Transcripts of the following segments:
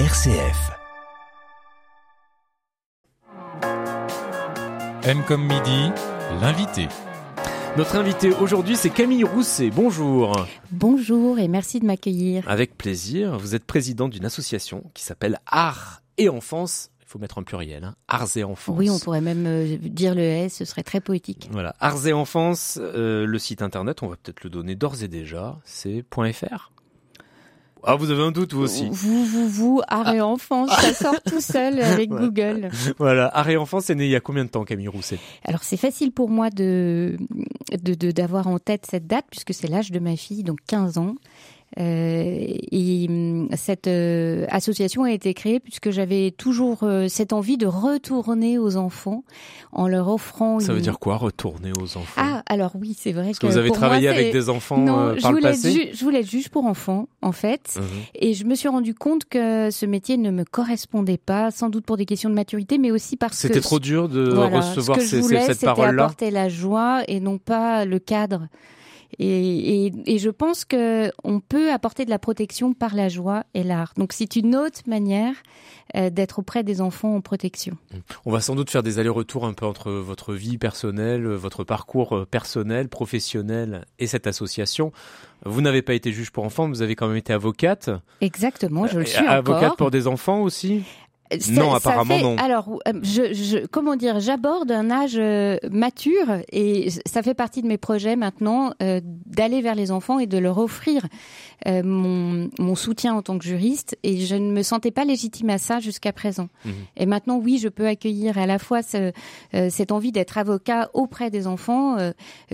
RCF. M comme midi, l'invité. Notre invité aujourd'hui, c'est Camille Rousset. Bonjour. Bonjour et merci de m'accueillir. Avec plaisir. Vous êtes présidente d'une association qui s'appelle Art et Enfance. Il faut mettre un pluriel, hein. Arts et Enfance. Oui, on pourrait même euh, dire le S, ce serait très poétique. Voilà, Arts et Enfance, euh, le site internet, on va peut-être le donner d'ores et déjà, c'est .fr. Ah, vous avez un doute, vous aussi Vous, vous, vous, Art et Enfance, ça sort tout seul avec. Google. Voilà, Art et Enfance, c'est né il y a combien de temps, Camille Rousset? Alors c'est facile pour moi de de- de- d'avoir en tête cette date puisque c'est l'âge de ma fille, donc 15 ans. Euh, et hum, cette euh, association a été créée puisque j'avais toujours euh, cette envie de retourner aux enfants en leur offrant. Ça veut dire quoi, retourner aux enfants? Ah, alors oui, c'est vrai Parce que que vous avez pour moi, travaillé avec des enfants Non, euh, je par le passé? je voulais être juge pour enfants, en fait. Mhm. Et je me suis rendu compte que ce métier ne me correspondait pas, sans doute pour des questions de maturité, mais aussi parce que C'était trop dur de voilà, recevoir ce que je ces- voulais, cette c'était parole-là? apporter la joie et non pas le cadre. Et, et, et je pense que on peut apporter de la protection par la joie et l'art. Donc c'est une autre manière euh, d'être auprès des enfants en protection. On va sans doute faire des allers-retours un peu entre votre vie personnelle, votre parcours euh, personnel, professionnel et cette association. Vous n'avez pas été juge pour enfants, vous avez quand même été avocate. Exactement, je le Et suis avocate encore. pour des enfants aussi? Ça- Non, ça apparemment fait- non. Alors, euh, je, je, comment dire, j'aborde un âge euh, mature et ça fait partie de mes projets maintenant euh, d'aller vers les enfants et de leur offrir euh, mon, mon soutien en tant que juriste. Et je ne me sentais pas légitime à ça jusqu'à présent. Mhm. Et maintenant, oui, je peux accueillir à la fois ce, euh, cette envie d'être avocat auprès des enfants,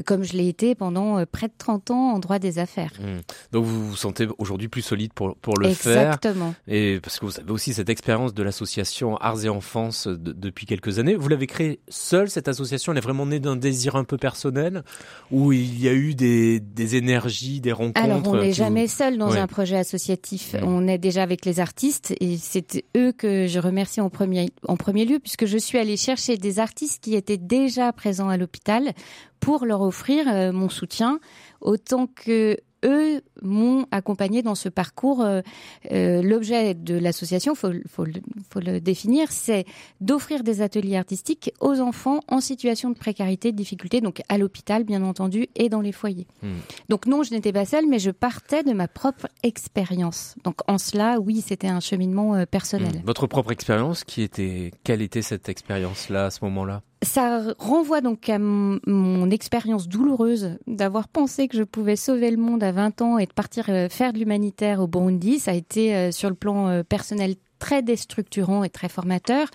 comme je l'ai été pendant près de 30 ans en droit des affaires. Hmm. Donc vous vous sentez aujourd'hui plus solide pour, pour le faire. Exactement. Et parce que vous avez aussi cette expérience de l'association Arts et Enfance de- depuis quelques années. Vous l'avez créée seule, cette association? Elle est vraiment née d'un désir un peu personnel? Ou il y a eu des, des énergies, des rencontres Alors, on n'est qui vous- jamais seul dans Ouais. un projet associatif. Mm. On est déjà avec les artistes et c'est eux que je remercie en premier, en premier lieu puisque je suis allée chercher des artistes qui étaient déjà présents à l'hôpital pour leur offrir euh, mon soutien autant que eux m'ont accompagné dans ce parcours. Euh, euh, L'objet de l'association, faut, faut le définir, c'est d'offrir des ateliers artistiques aux enfants en situation de précarité, de difficulté, donc à l'hôpital bien entendu et dans les foyers. Hmm. Donc non, je n'étais pas seule, mais je partais de ma propre expérience. Donc en cela, oui, c'était un cheminement euh, personnel. Hmm. Votre propre expérience, qui était, quelle était cette expérience-là à ce moment-là? Ça renvoie donc à mon, expérience douloureuse d'avoir pensé que je pouvais sauver le monde à 20 ans et de partir euh, faire de l'humanitaire au Burundi. Ça a été euh, sur le plan euh, personnel très déstructurant et très formateur,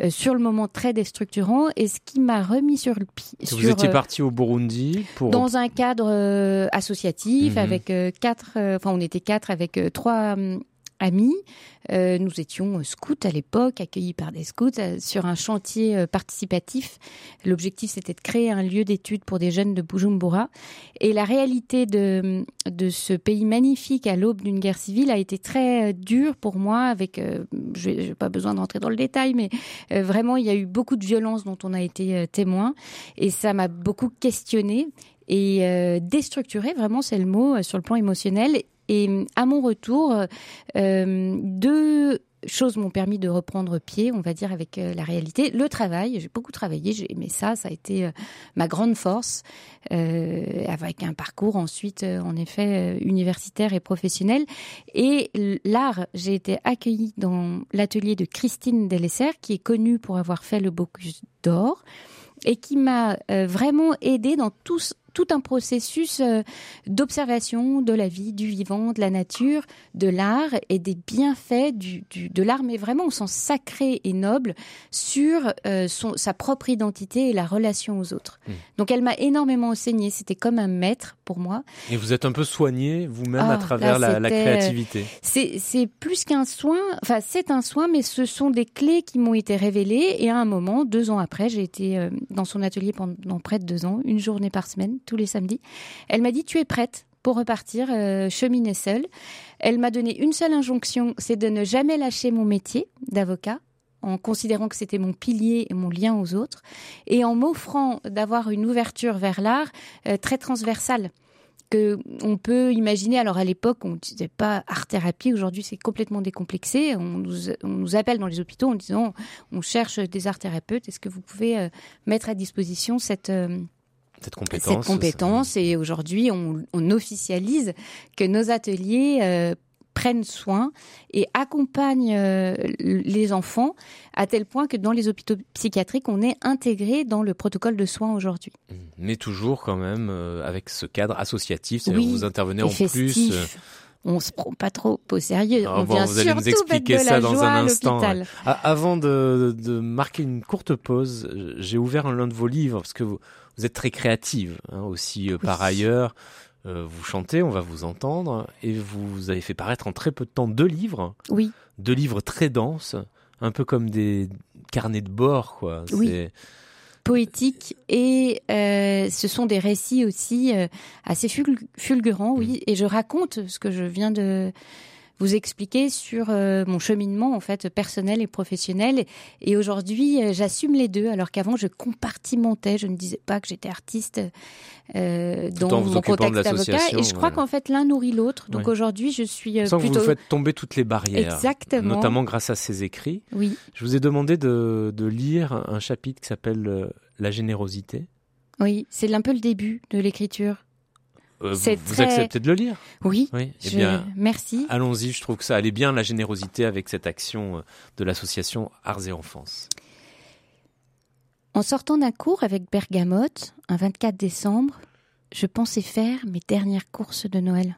euh, sur le moment très déstructurant, et ce qui m'a remis sur le pied. Vous sur, étiez euh, parti au Burundi pour dans un cadre euh, associatif Mhm. avec quatre, euh, enfin on était quatre avec trois hum, amis. Euh, nous étions euh, scouts à l'époque, accueillis par des scouts euh, sur un chantier participatif. L'objectif c'était de créer un lieu d'études pour des jeunes de Bujumbura. Et la réalité de, de ce pays magnifique à l'aube d'une guerre civile a été très dure pour moi. Avec, je n'ai pas besoin d'entrer dans le détail, mais vraiment il y a eu beaucoup de violences dont on a été témoin. Et ça m'a beaucoup questionné et euh, déstructuré, vraiment c'est le mot, sur le plan émotionnel. Et euh, à mon retour, euh, deux choses m'ont permis de reprendre pied, on va dire, avec euh, la réalité. Le travail, j'ai beaucoup travaillé, j'ai aimé ça, ça a été euh, ma grande force, euh, avec un parcours ensuite, euh, en effet, euh, universitaire et professionnel. Et l'art, j'ai été accueillie dans l'atelier de Christine Delesser, qui est connue pour avoir fait le Bocuse d'or et qui m'a euh, vraiment aidé dans tout, ce- tout un processus euh, d'observation de la vie, du vivant, de la nature, de l'art et des bienfaits du, du- de l'art, mais vraiment au sens sacré et noble sur euh, son, sa propre identité et la relation aux autres. Mmh. Donc elle m'a énormément enseigné, c'était comme un maître pour moi. Et vous êtes un peu soigné vous-même Ah, à travers là, la, la euh, créativité. C'est plus qu'un soin, enfin c'est un soin, mais ce sont des clés qui m'ont été révélées. Et à un moment, deux ans après, j'ai été dans son atelier pendant près de deux ans, une journée par semaine, tous les samedis. Elle m'a dit tu es prête pour repartir euh, cheminer seule. Elle m'a donné une seule injonction, c'est de ne jamais lâcher mon métier d'avocat en considérant que c'était mon pilier et mon lien aux autres, et en m'offrant d'avoir une ouverture vers l'art euh, très transversale que on peut imaginer. Alors à l'époque, on disait pas art thérapie. Aujourd'hui, c'est complètement décomplexé. On nous, on nous, appelle dans les hôpitaux en disant on cherche des art thérapeutes. Est-ce que vous pouvez euh, mettre à disposition cette euh, cette compétence, cette compétence et aujourd'hui on, on, officialise que nos ateliers euh, prennent soin et accompagnent euh, les enfants à tel point que dans les hôpitaux psychiatriques, on est intégré dans le protocole de soins aujourd'hui. Mmh. Mais toujours quand même euh, avec ce cadre associatif, oui, vous intervenez en plus. Euh, on se prend pas trop au sérieux. Ah on vient vous allez nous expliquer ça dans un instant. Avant de, de, marquer une courte pause, j'ai ouvert un l'un de vos livres parce que vous, vous êtes très créative hein, aussi oui. par ailleurs. Euh, vous chantez, on va vous entendre, et vous avez fait paraître en très peu de temps deux livres. Oui. Deux livres très denses, un peu comme des carnets de bord, quoi. Oui. Poétiques et euh, ce sont des récits aussi euh, assez fulgurants, oui. Mm. Et je raconte ce que je viens de vous expliquer sur euh, mon cheminement en fait personnel et professionnel. Et aujourd'hui, euh, j'assume les deux, alors qu'avant je compartimentais. Je ne disais pas que j'étais artiste euh, dans mon contexte d'avocat. Et je crois qu'en fait l'un nourrit l'autre. Donc aujourd'hui, je suis euh, Sans plutôt. Vous faites tomber toutes les barrières. Exactement. Notamment grâce à ces écrits. Oui. Je vous ai demandé de, de lire un chapitre qui s'appelle euh, La générosité. Oui, c'est un peu le début de l'écriture. Euh, vous, très... acceptez de le lire Oui. oui. Eh bien, merci. Allons-y. Je trouve que ça allait bien la générosité avec cette action euh, de l'association Arts et Enfance. En sortant d'un cours avec Bergamote, un 24 décembre, je pensais faire mes dernières courses de Noël.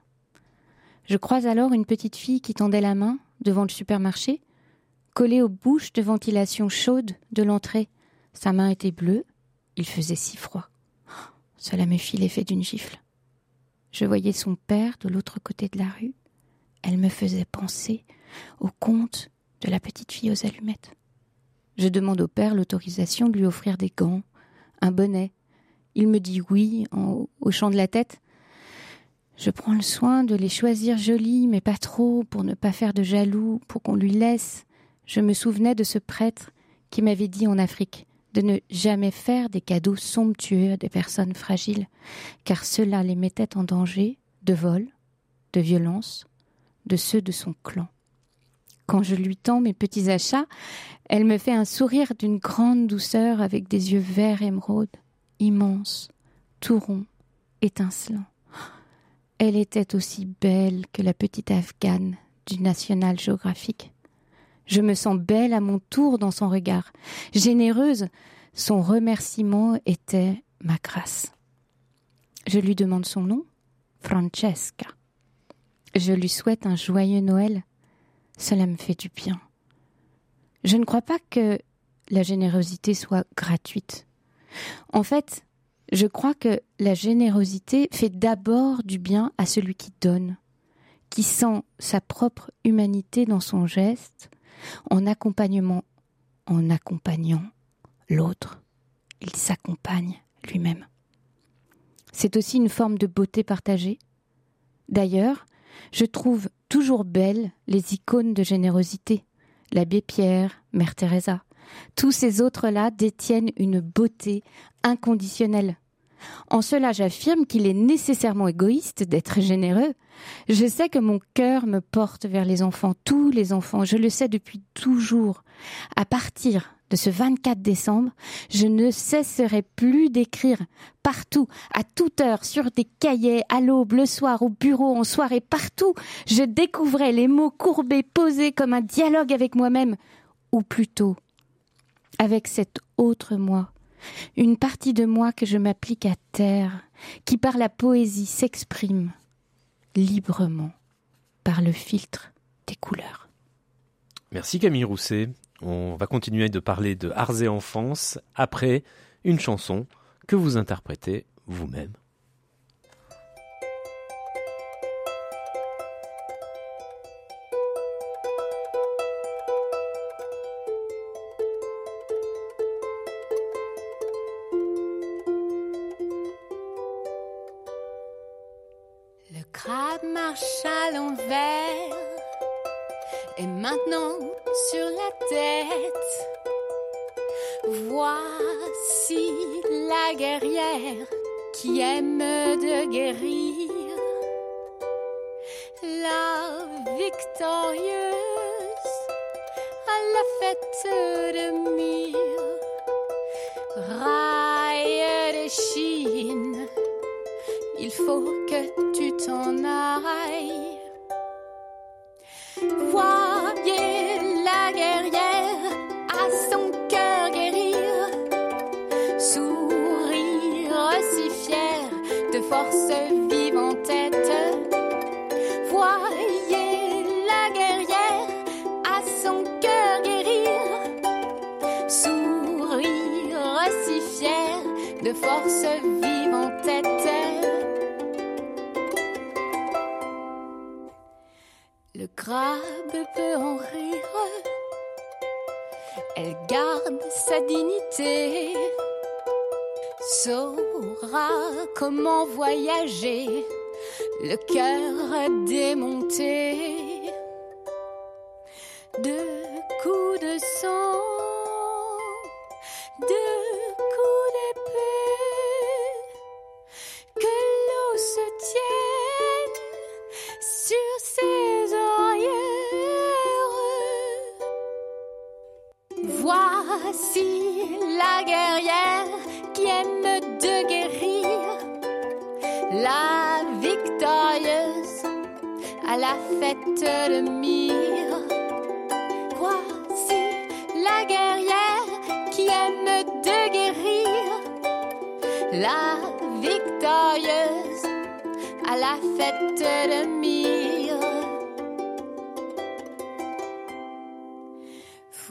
Je croise alors une petite fille qui tendait la main devant le supermarché, collée aux bouches de ventilation chaude de l'entrée. Sa main était bleue, il faisait si froid. Cela me fit l'effet d'une gifle. Je voyais son père de l'autre côté de la rue. Elle me faisait penser au conte de la petite fille aux allumettes. Je demande au père l'autorisation de lui offrir des gants, un bonnet. Il me dit oui en hochant de la tête. Je prends le soin de les choisir jolis, mais pas trop, pour ne pas faire de jaloux, pour qu'on lui laisse. Je me souvenais de ce prêtre qui m'avait dit en Afrique de ne jamais faire des cadeaux somptueux à des personnes fragiles, car cela les mettait en danger de vol, de violence, de ceux de son clan. Quand je lui tends mes petits achats, elle me fait un sourire d'une grande douceur avec des yeux verts émeraude, immenses, tout ronds, étincelants. Elle était aussi belle que la petite afghane du National Geographic. Je me sens belle à mon tour dans son regard. Généreuse, son remerciement était ma grâce. Je lui demande son nom, Francesca. Je lui souhaite un joyeux Noël. Cela me fait du bien. Je ne crois pas que la générosité soit gratuite. En fait, je crois que la générosité fait d'abord du bien à celui qui donne, qui sent sa propre humanité dans son geste, en accompagnement, en accompagnant l'autre, il s'accompagne lui-même. C'est aussi une forme de beauté partagée. D'ailleurs, je trouve toujours belles les icônes de générosité. L'abbé Pierre, Mère Teresa. Tous ces autres-là détiennent une beauté inconditionnelle. En cela, j'affirme qu'il est nécessairement égoïste d'être généreux. Je sais que mon cœur me porte vers les enfants, tous les enfants, je le sais depuis toujours. À partir de ce 24 décembre, je ne cesserai plus d'écrire partout, à toute heure, sur des cahiers, à l'aube, le soir, au bureau, en soirée, partout. Je découvrais les mots courbés, posés comme un dialogue avec moi-même, ou plutôt avec cet autre moi une partie de moi que je m'applique à terre, qui par la poésie s'exprime librement par le filtre des couleurs. Merci Camille Rousset. On va continuer de parler de arts et enfance après une chanson que vous interprétez vous-même. Marche à l'envers et maintenant sur la tête. Voici la guerrière qui aime de guérir la victorieuse à la fête de mire. Raille de Chine, il faut que tu t'en ailles. De force vive en tête. Le crabe peut en rire, elle garde sa dignité, saura comment voyager, le cœur démonté.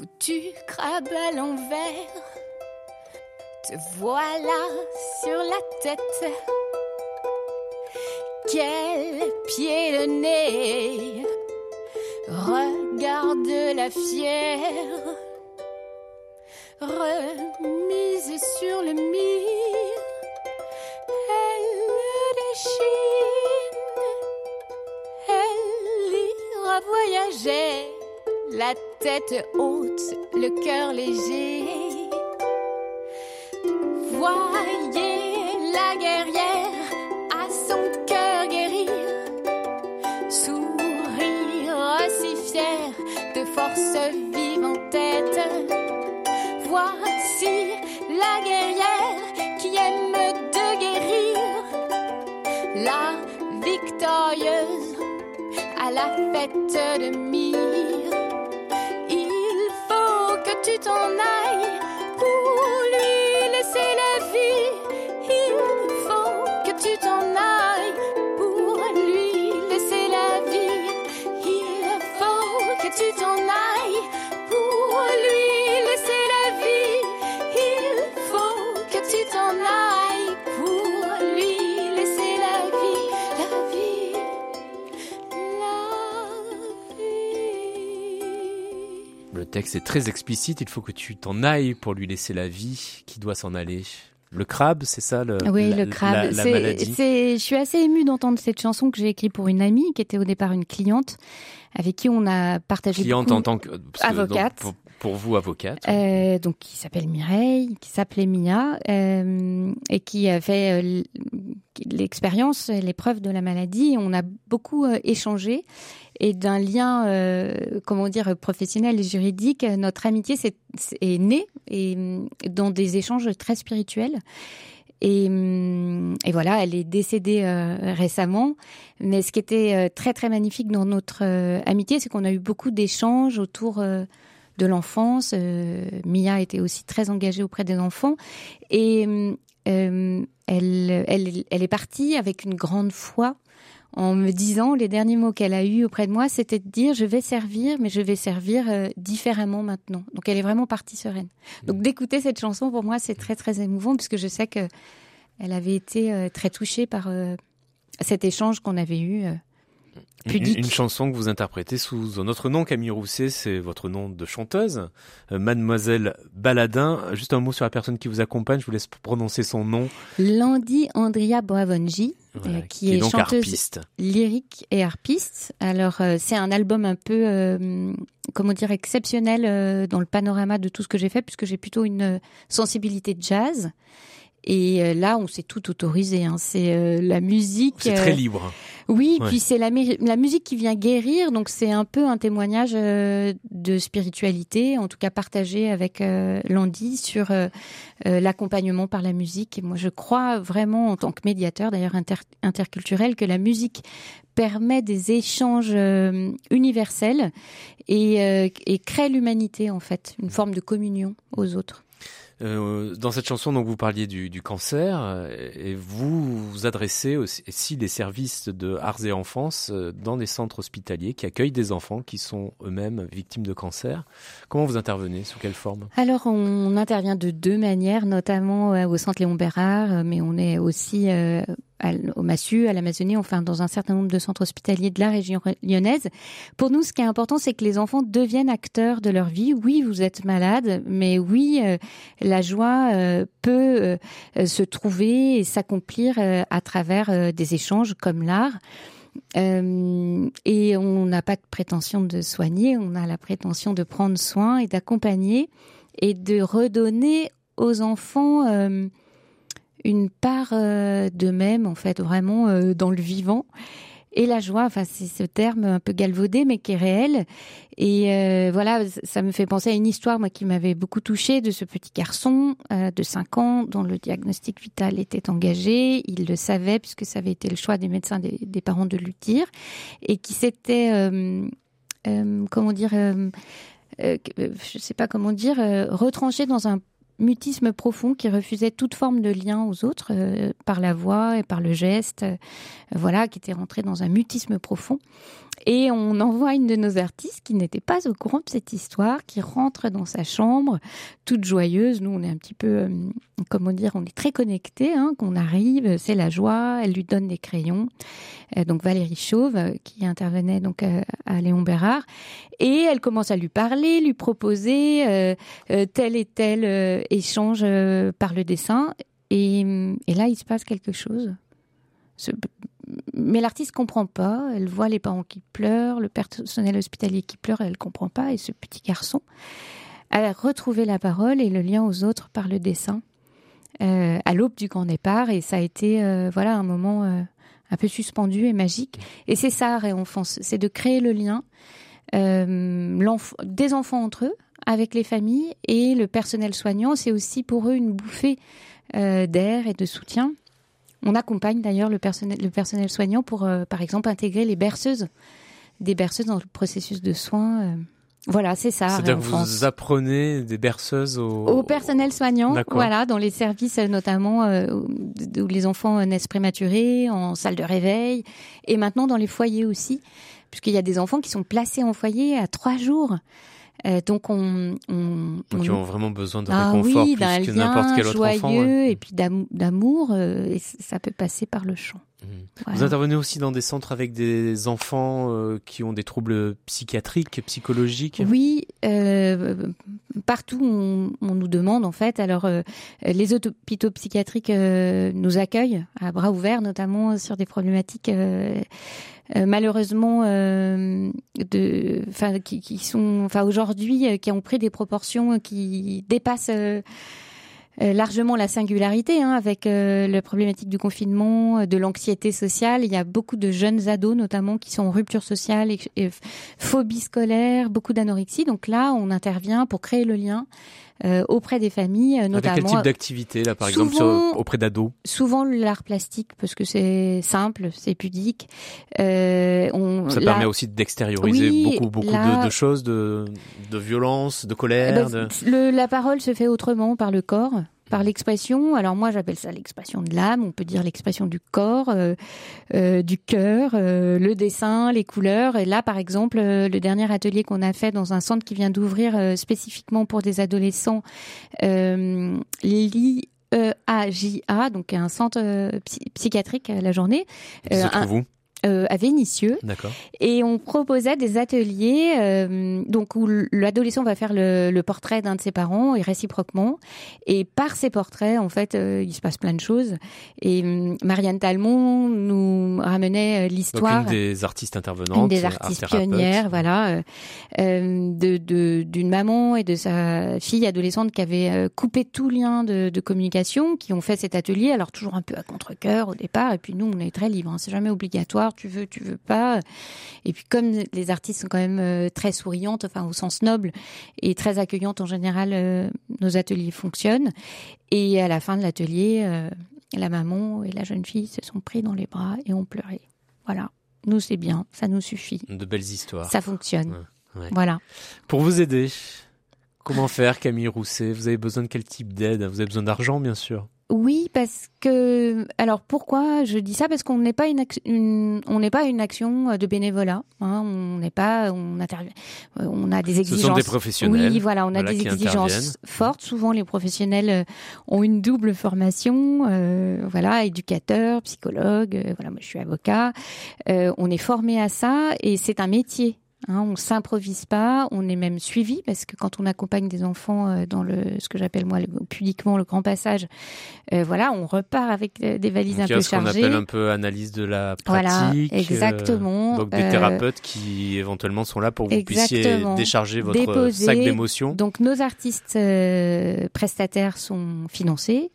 Foutu crabe à l'envers, te voilà sur la tête. Quel pied de nez, regarde la fière, remise sur le mire, elle déchine, elle ira voyager, la tête haute, le cœur léger. Voyez la guerrière à son cœur guérir, sourire si fier de force vive en tête. Voici la guerrière qui aime de guérir, la victorieuse à la fête de mire. Tu t'en ailles Le texte est très explicite, il faut que tu t'en ailles pour lui laisser la vie. Qui doit s'en aller Le crabe, c'est ça le, Oui, la- le crabe. la- la C'est- je suis assez émue d'entendre cette chanson que j'ai écrite pour une amie qui était au départ une cliente avec qui on a partagé Cliente beaucoup- en tant que... parce que, donc, Avocate. pour, pour vous, avocate. Euh, donc qui s'appelle Mireille, qui s'appelait Mia, euh, et qui a fait euh, l'expérience, l'épreuve de la maladie. On a beaucoup euh, échangé et d'un lien, euh, comment dire, professionnel et juridique, notre amitié s'est- est née hum, dans des échanges très spirituels. Et, et voilà, elle est décédée euh, récemment. Mais ce qui était euh, très très magnifique dans notre amitié, c'est qu'on a eu beaucoup d'échanges autour de l'enfance. Mia était aussi très engagée auprès des enfants. Et elle, elle, elle est partie avec une grande foi en me disant, les derniers mots qu'elle a eus auprès de moi, c'était de dire, je vais servir, mais je vais servir euh, différemment maintenant. Donc elle est vraiment partie sereine. Donc d'écouter cette chanson, pour moi, c'est très très émouvant, puisque je sais que elle avait été euh, très touchée par euh, cet échange qu'on avait eu. Une, chanson que vous interprétez sous un autre nom, Camille Rousset, c'est votre nom de chanteuse, euh, Mademoiselle Baladin. Juste un mot sur la personne qui vous accompagne, je vous laisse prononcer son nom, Landy Andrea Bravonji, Voilà, euh, qui, est, donc chanteuse harpiste. lyrique et harpiste. Alors, euh, c'est un album un peu, euh, comment dire, exceptionnel euh, dans le panorama de tout ce que j'ai fait, puisque j'ai plutôt une sensibilité de jazz. Et euh, là, on s'est tout autorisé. Hein. C'est euh, la musique. C'est euh, très libre. Oui, Ouais. puis c'est la, mu- la musique qui vient guérir, donc c'est un peu un témoignage euh, de spiritualité, en tout cas partagé avec euh, Landy sur euh, euh, l'accompagnement par la musique. Et moi, je crois vraiment, en tant que médiateur, d'ailleurs inter- interculturel, que la musique permet des échanges euh, universels et, euh, et crée l'humanité, en fait, une forme de communion aux autres. Euh, dans cette chanson, donc vous parliez du, du cancer euh, et vous vous adressez aussi, des services de arts et enfance euh, dans des centres hospitaliers qui accueillent des enfants qui sont eux-mêmes victimes de cancer. Comment vous intervenez? Sous quelle forme? Alors, on intervient de deux manières, notamment au Centre Léon Bérard, mais on est aussi au Massu, à l'Amazonie, enfin dans un certain nombre de centres hospitaliers de la région ré- lyonnaise. Pour nous, ce qui est important, c'est que les enfants deviennent acteurs de leur vie. Oui, vous êtes malade, mais oui, euh, la joie euh, peut euh, se trouver et s'accomplir à travers des échanges comme l'art. Et on n'a pas de prétention de soigner, on a la prétention de prendre soin et d'accompagner et de redonner aux enfants une part euh, d'eux-mêmes, en fait, vraiment euh, dans le vivant. Et la joie, enfin, c'est ce terme un peu galvaudé, mais qui est réel. Et euh, voilà, ça me fait penser à une histoire, moi, qui m'avait beaucoup touchée, de ce petit garçon de 5 ans dont le diagnostic vital était engagé. Il le savait, puisque ça avait été le choix des médecins, des, des parents de lui dire, et qui s'était, comment dire, je sais pas comment dire, retranché dans un mutisme profond qui refusait toute forme de lien aux autres euh, par la voix et par le geste, euh, voilà, qui était rentré dans un mutisme profond. Et on envoie une de nos artistes qui n'était pas au courant de cette histoire, qui rentre dans sa chambre, toute joyeuse. Nous, on est un petit peu, euh, comment dire, on est très connectés. Hein, qu'on arrive, c'est la joie. Elle lui donne des crayons. Euh, donc Valérie Chauve, euh, qui intervenait donc euh, à Léon Bérard, et elle commence à lui parler, lui proposer tel et tel échange par le dessin. Et là, il se passe quelque chose. Mais l'artiste comprend pas. Elle voit les parents qui pleurent, le personnel hospitalier qui pleure, elle comprend pas. Et ce petit garçon a retrouvé la parole et le lien aux autres par le dessin euh, à l'aube du grand départ. Et ça a été euh, voilà un moment euh, un peu suspendu et magique. Et c'est ça, Réenfance, c'est de créer le lien des enfants entre eux avec les familles et le personnel soignant. C'est aussi pour eux une bouffée d'air et de soutien. On accompagne d'ailleurs le personnel, le personnel soignant pour, euh, par exemple, intégrer les berceuses, des berceuses dans le processus de soins. euh. Voilà, c'est ça. C'est-à-dire que vous apprenez des berceuses au, Au personnel soignant, voilà, dans les services euh, notamment euh, où les enfants naissent prématurés, en salle de réveil, et maintenant dans les foyers aussi, puisqu'il y a des enfants qui sont placés en foyer à trois jours. Euh, donc on, on, Donc on- ils ont vraiment besoin de ah réconfort oui, plus que n'importe quel autre joyeux enfant. ouais. et puis d'am- d'amour, euh, et ça peut passer par le chant. Mhm. Voilà. Vous intervenez aussi dans des centres avec des enfants euh, qui ont des troubles psychiatriques, psychologiques? Oui, euh, partout on, on nous demande en fait. Alors euh, les hôpitaux psychiatriques nous accueillent à bras ouverts, notamment sur des problématiques malheureusement de, qui, qui sont, enfin aujourd'hui qui ont pris des proportions qui dépassent. Euh, largement la singularité hein, avec euh, la problématique du confinement, euh, de l'anxiété sociale. Il y a beaucoup de jeunes ados notamment qui sont en rupture sociale et, et phobie scolaire, beaucoup d'anorexie. Donc là, on intervient pour créer le lien euh, auprès des familles, euh, Avec quel notamment type d'activité là, par souvent- exemple, sur- auprès d'ados souvent l'art plastique parce que c'est simple, c'est pudique. Euh, on, Ça là- permet aussi d'extérioriser Oui, beaucoup, beaucoup là- de, de choses, de, de violence, de Eh colère. ben, de... le- la parole se fait autrement par le corps, par l'expression. Alors moi, j'appelle ça l'expression de l'âme. On peut dire l'expression du corps, euh, euh, du cœur, euh, le dessin, les couleurs. Et là, par exemple, le dernier atelier qu'on a fait dans un centre qui vient d'ouvrir euh, spécifiquement pour des adolescents, euh, l'IAJA, donc un centre psy- psychiatrique à la journée. Se où euh, à Vénissieux. D'accord. et on proposait des ateliers euh, donc où l'adolescent va faire le, le portrait d'un de ses parents et réciproquement. Et par ces portraits en fait euh, il se passe plein de choses. Et hum, Marianne Talmont nous ramenait euh, l'histoire. une des artistes intervenantes, une des art artistes pionnières, voilà, euh, euh, de de- d'une maman et de sa fille adolescente qui avait euh, coupé tout lien de, de communication, qui ont fait cet atelier, alors toujours un peu à contre-cœur au départ, et puis nous on est très libre, hein, c'est jamais obligatoire, tu veux, tu veux pas, et puis comme les artistes sont quand même euh, très souriantes, enfin au sens noble et très accueillantes en général, euh, nos ateliers fonctionnent, et à la fin de l'atelier, euh, la maman et la jeune fille se sont pris dans les bras et ont pleuré, voilà. Nous, c'est bien, ça nous suffit. De belles histoires. Ça fonctionne. Ouais, ouais. Voilà. Pour vous aider, comment faire, Camille Rousset? Vous avez besoin de quel type d'aide? Vous avez besoin d'argent, bien sûr. Oui, parce que alors pourquoi je dis ça? Parce qu'on n'est pas une, une- on n'est pas une action de bénévolat. hein, on n'est pas, on intervient, euh, on a des Ce exigences. sont des professionnels. Oui, voilà, on a voilà, des exigences fortes. Souvent, les professionnels euh, ont une double formation. euh, voilà, éducateur, psychologue. euh, voilà, moi, je suis avocat. Euh, on est formé à ça et c'est un métier. Hein, on s'improvise pas, on est même suivi parce que quand on accompagne des enfants euh, dans le ce que j'appelle moi le, pudiquement le grand passage, euh, voilà, on repart avec euh, des valises Donc, un il y a peu ce qu'on chargées. appelle un peu analyse de la Voilà, pratique. euh, exactement. donc des Euh, thérapeutes qui éventuellement sont là pour que vous puissiez décharger votre Déposer. sac d'émotions. Donc nos artistes prestataires sont financés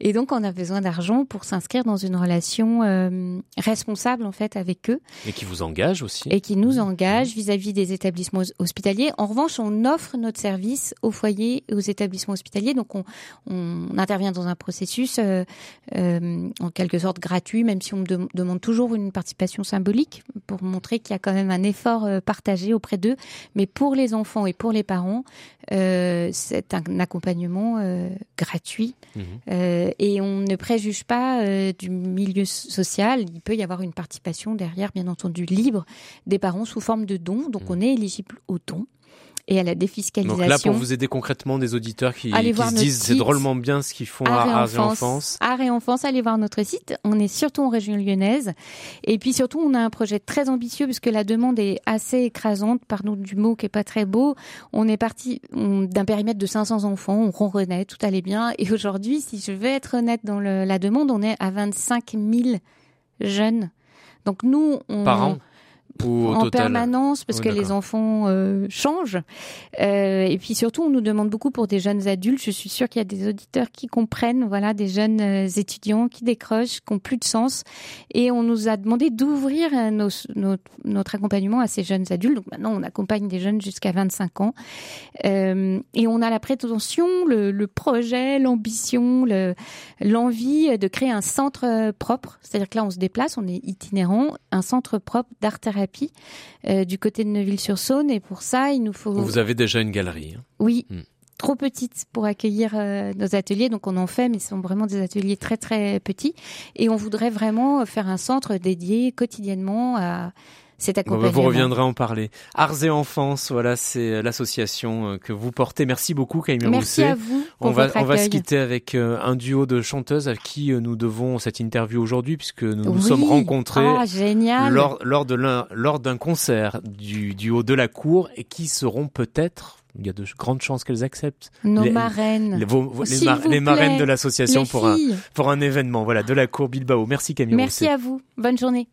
et donc on a besoin d'argent pour s'inscrire dans une relation responsable en fait avec eux Et qui vous engagent aussi. et qui nous engage vis-à-vis des établissements hos- hospitaliers. En revanche, on offre notre service aux foyers et aux établissements hospitaliers. Donc, on, on intervient dans un processus euh, euh, en quelque sorte gratuit, même si on demande toujours une participation symbolique pour montrer qu'il y a quand même un effort euh, partagé auprès d'eux. Mais pour les enfants et pour les parents, euh, c'est un accompagnement gratuit euh, et on ne préjuge pas du milieu social. Il peut y avoir une participation derrière, bien entendu, libre des parents sous forme de dons. Donc Mhm. on est éligible aux dons et à la Donc défiscalisation. là, pour vous aider concrètement, des auditeurs qui, se disent c'est drôlement bien ce qu'ils font à et Enfance. Et Enfance, allez voir notre site. On est surtout en région lyonnaise. Et puis surtout, on a un projet très ambitieux puisque la demande est assez écrasante, pardon du mot qui est pas très beau. On est parti d'un périmètre de 500 enfants, on ronronnait, tout allait bien. Et aujourd'hui, si je vais être honnête dans le- la demande, on est à 25 000 jeunes. Donc nous, on, Par an ou au en total. permanence parce Oui, que les enfants euh, changent. Euh, et puis surtout on nous demande beaucoup pour des jeunes adultes. Je suis sûre qu'il y a des auditeurs qui comprennent voilà des jeunes euh, étudiants qui décrochent qui ont plus de sens. Et on nous a demandé d'ouvrir euh, nos, notre, notre accompagnement à ces jeunes adultes. Donc maintenant on accompagne des jeunes jusqu'à 25 ans. Euh, et on a la prétention le, le projet l'ambition le l'envie de créer un centre euh, propre. C'est-à-dire que là on se déplace on est itinérant un centre propre d'art euh, du côté de Neuville-sur-Saône et pour ça il nous faut Vous avez déjà une galerie. hein. oui Hmm. trop petite pour accueillir euh, nos ateliers donc on en fait mais ce sont vraiment des ateliers très très petits et on voudrait vraiment faire un centre dédié quotidiennement à Bon, bah, accompagnement vous reviendrez en parler. Ars et Enfance, voilà, c'est l'association euh, que vous portez. Merci beaucoup, Camille merci Rousset. à vous On va, on va se quitter avec euh, un duo de chanteuses à qui euh, nous devons cette interview aujourd'hui puisque nous nous Oui. sommes rencontrés ah génial lors, lors de l'un- lors d'un concert du duo de la cour et qui seront peut-être, il y a de grandes chances qu'elles acceptent, nos les- marraines les, vos- vos- les, S'il mar- vous les marraines de l'association pour un, pour un événement. Voilà, de la cour Bilbao. Merci Camille merci Rousset. à vous bonne journée